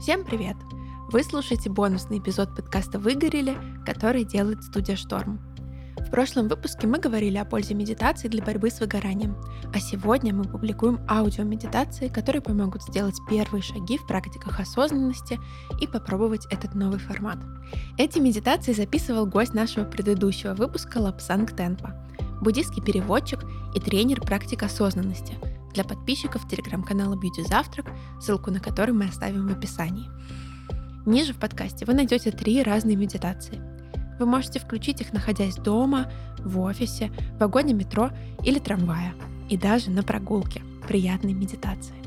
Всем привет! Вы слушаете бонусный эпизод подкаста «Выгорели», который делает студия «Шторм». В прошлом выпуске мы говорили о пользе медитации для борьбы с выгоранием, а сегодня мы публикуем аудиомедитации, которые помогут сделать первые шаги в практиках осознанности и попробовать этот новый формат. Эти медитации записывал гость нашего предыдущего выпуска Лапсанг Тенпа, буддийский переводчик и тренер практик осознанности для подписчиков телеграм-канала Beauty Завтрак, ссылку на который мы оставим в описании. Ниже в подкасте вы найдете три разные медитации. Вы можете включить их, находясь дома, в офисе, в вагоне метро или трамвая, и даже на прогулке. Приятной медитации.